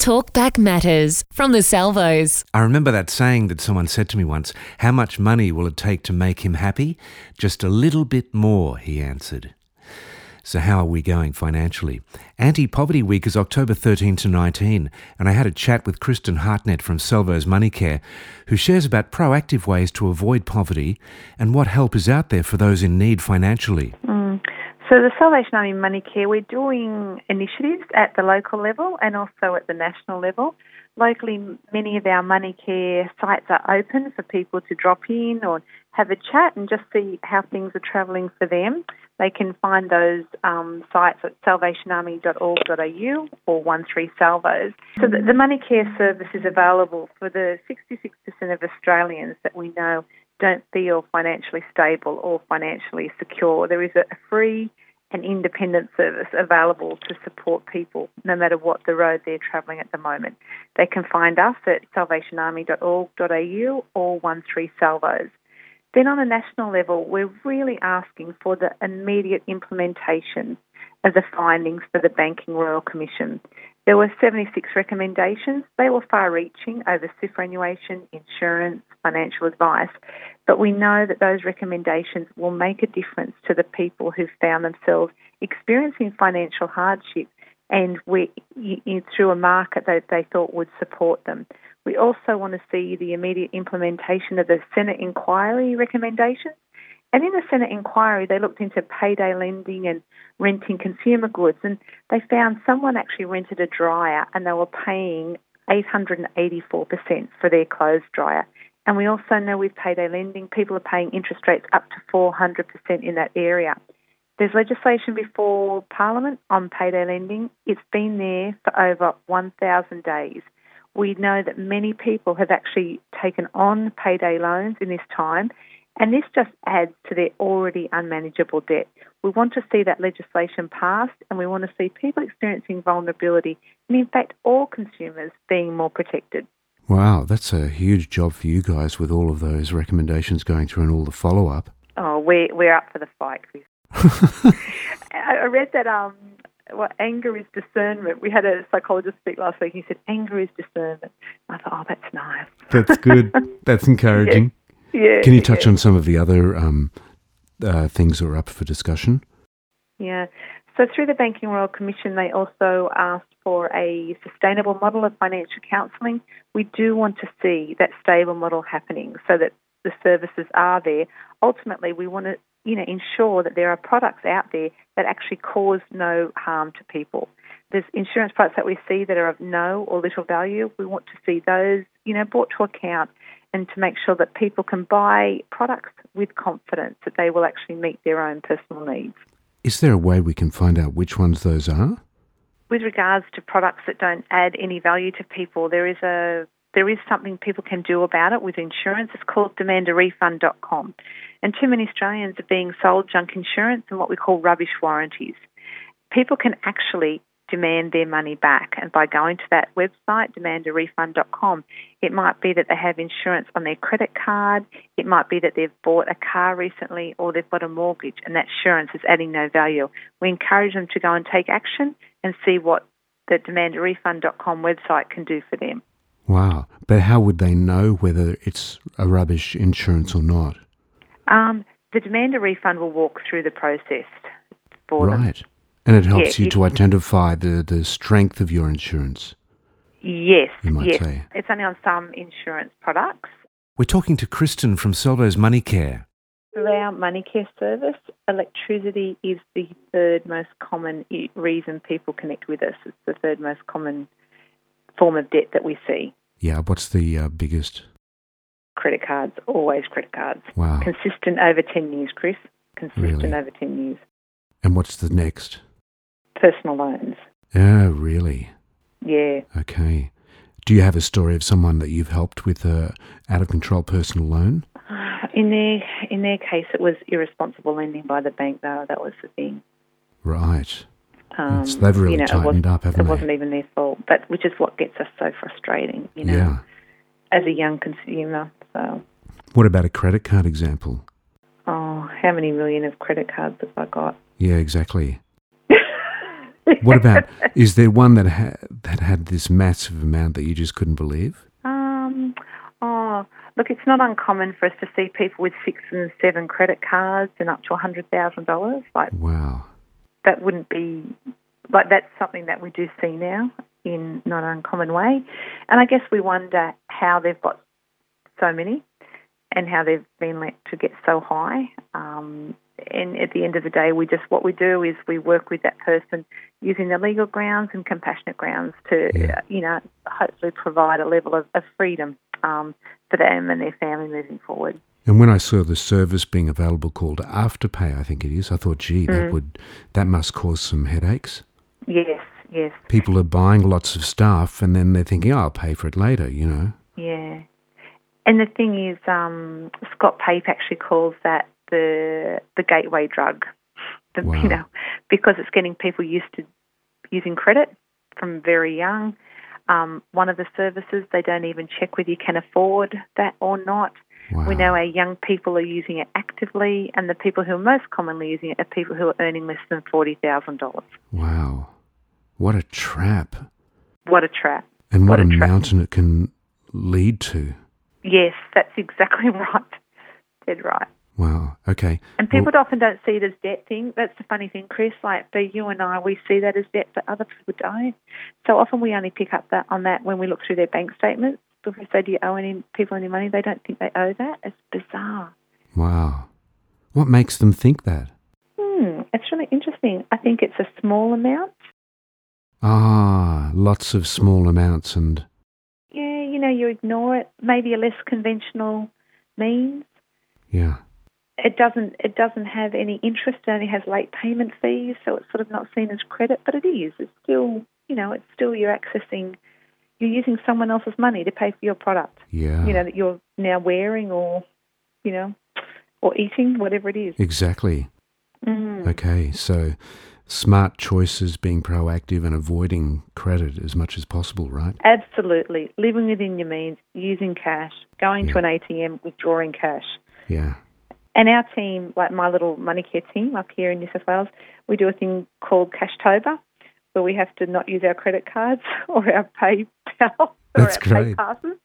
Talkback Matters from the Salvos. I remember that saying that someone said to me once How much money will it take to make him happy? Just a little bit more, he answered. So, how are we going financially? Anti Poverty Week is October 13 to 19, and I had a chat with Kristen Hartnett from Salvos Money Care, who shares about proactive ways to avoid poverty and what help is out there for those in need financially. Mm. So, the Salvation Army Money Care, we're doing initiatives at the local level and also at the national level. Locally, many of our money care sites are open for people to drop in or have a chat and just see how things are travelling for them. They can find those um, sites at salvationarmy.org.au or 13 Salvos. So the, the money care service is available for the 66% of Australians that we know don't feel financially stable or financially secure. There is a free and independent service available to support people no matter what the road they're travelling at the moment. They can find us at salvationarmy.org.au or 13 Salvos. Then on a national level, we're really asking for the immediate implementation of the findings for the Banking Royal Commission. There were 76 recommendations. They were far reaching over superannuation, insurance, financial advice. But we know that those recommendations will make a difference to the people who've found themselves experiencing financial hardship and we, through a market that they thought would support them. We also want to see the immediate implementation of the Senate inquiry recommendations. And in the Senate inquiry, they looked into payday lending and renting consumer goods, and they found someone actually rented a dryer and they were paying 884% for their clothes dryer. And we also know with payday lending, people are paying interest rates up to 400% in that area. There's legislation before Parliament on payday lending. It's been there for over 1,000 days. We know that many people have actually taken on payday loans in this time, and this just adds to their already unmanageable debt. We want to see that legislation passed, and we want to see people experiencing vulnerability, and in fact, all consumers being more protected. Wow, that's a huge job for you guys with all of those recommendations going through and all the follow up. Oh, we're, we're up for the fight, Chris. I read that um, what anger is discernment. We had a psychologist speak last week. He said anger is discernment. I thought, oh, that's nice. That's good. that's encouraging. Yeah. yeah. Can you touch yeah. on some of the other um, uh, things that are up for discussion? Yeah. So through the Banking Royal Commission, they also asked for a sustainable model of financial counselling. We do want to see that stable model happening so that the services are there. Ultimately, we want to you know, ensure that there are products out there that actually cause no harm to people. There's insurance products that we see that are of no or little value. We want to see those, you know, brought to account and to make sure that people can buy products with confidence that they will actually meet their own personal needs. Is there a way we can find out which ones those are? With regards to products that don't add any value to people, there is a there is something people can do about it with insurance. It's called demandarefund.com. And too many Australians are being sold junk insurance and what we call rubbish warranties. People can actually demand their money back. And by going to that website, demandarefund.com, it might be that they have insurance on their credit card, it might be that they've bought a car recently, or they've got a mortgage, and that insurance is adding no value. We encourage them to go and take action and see what the demandarefund.com website can do for them. Wow. But how would they know whether it's a rubbish insurance or not? Um, the demand a refund will walk through the process for right. them. Right. And it helps yeah, you to identify the, the strength of your insurance. Yes, you might yes. say. It's only on some insurance products. We're talking to Kristen from Salvos Money Care. Through our money care service, electricity is the third most common reason people connect with us. It's the third most common form of debt that we see. Yeah, what's the uh, biggest? Credit cards, always credit cards. Wow. Consistent over 10 years, Chris. Consistent really? over 10 years. And what's the next? Personal loans. Oh, really? Yeah. Okay. Do you have a story of someone that you've helped with a out of control personal loan? In their in their case, it was irresponsible lending by the bank. Though that was the thing. Right. Um, they've really you know, tightened up, haven't it they? It wasn't even their fault, but which is what gets us so frustrating, you know, yeah. as a young consumer. So. What about a credit card example? Oh, how many million of credit cards have I got? Yeah, exactly. What about, is there one that, ha- that had this massive amount that you just couldn't believe? Look, it's not uncommon for us to see people with six and seven credit cards and up to $100,000. Like, Wow. that wouldn't be, like, that's something that we do see now in not an uncommon way. And I guess we wonder how they've got so many and how they've been let to get so high. Um, and at the end of the day, we just what we do is we work with that person using the legal grounds and compassionate grounds to, Yeah. you know, hopefully provide a level of, of freedom um, for them and their family moving forward. And when I saw the service being available called Afterpay, I think it is, I thought, gee, Mm. that would that must cause some headaches. Yes, yes, People are buying lots of stuff and then they're thinking, oh, I'll pay for it later, you know. yeah. And the thing is, um, Scott Pape actually calls that the the gateway drug. The, Wow. You know, because it's getting people used to using credit from very young. Um, one of the services they don't even check whether you can afford that or not. Wow. We know our young people are using it actively, and the people who are most commonly using it are people who are earning less than forty thousand dollars. Wow. What a trap. What a trap! And what, What a a mountain it can lead to. Yes, that's exactly right. Dead right. Wow. Okay. And people often don't see it as debt thing. That's the funny thing, Chris. Like, but you and I, we see that as debt, but other people don't. So often we only pick up that on that when we look through their bank statements. If we say, "Do you owe any people any money?" They don't think they owe that. It's bizarre. Wow. What makes them think that? Hmm, it's really interesting. I think it's a small amount. Ah, lots of small amounts and Yeah, you know, you ignore it. Maybe a less conventional means. yeah. It doesn't. It doesn't have any interest. It only has late payment fees, so it's sort of not seen as credit. But it is. It's still, you know, it's still you're accessing. You're using someone else's money to pay for your product. Yeah. You know that you're now wearing, or, you know, or eating, whatever it is. Exactly. Mm. Okay. So smart choices, being proactive and avoiding credit as much as possible, right? Absolutely, living within your means, using cash, going to an ATM, withdrawing cash. Yeah. And our team, like my little money care team up here in New South Wales, we do a thing called Cashtober, where we have to not use our credit cards or our PayPal or That's our great. PayPasses,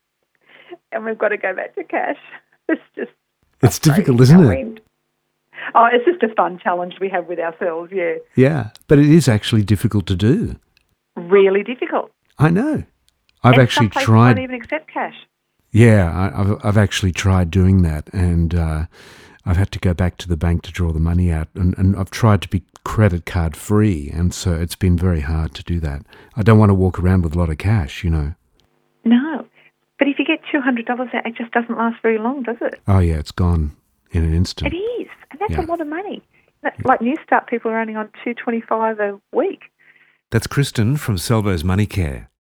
and we've got to go back to cash. It's just It's difficult, isn't it? Oh, it's just a fun challenge we have with ourselves. Yeah, Yeah. But it is actually difficult to do. really difficult. I know. I've and actually some tried. Don't even accept cash. Yeah, I, I've I've actually tried doing that, and uh, I've had to go back to the bank to draw the money out, and, and I've tried to be credit card free, and so it's been very hard to do that. I don't want to walk around with a lot of cash, you know. No, but if you get two hundred dollars out, it just doesn't last very long, does it? Oh yeah, it's gone in an instant. It is, and that's Yeah. a lot of money. Like New Start people are only on two twenty five a week. That's Kristen from Salvo's Money Care.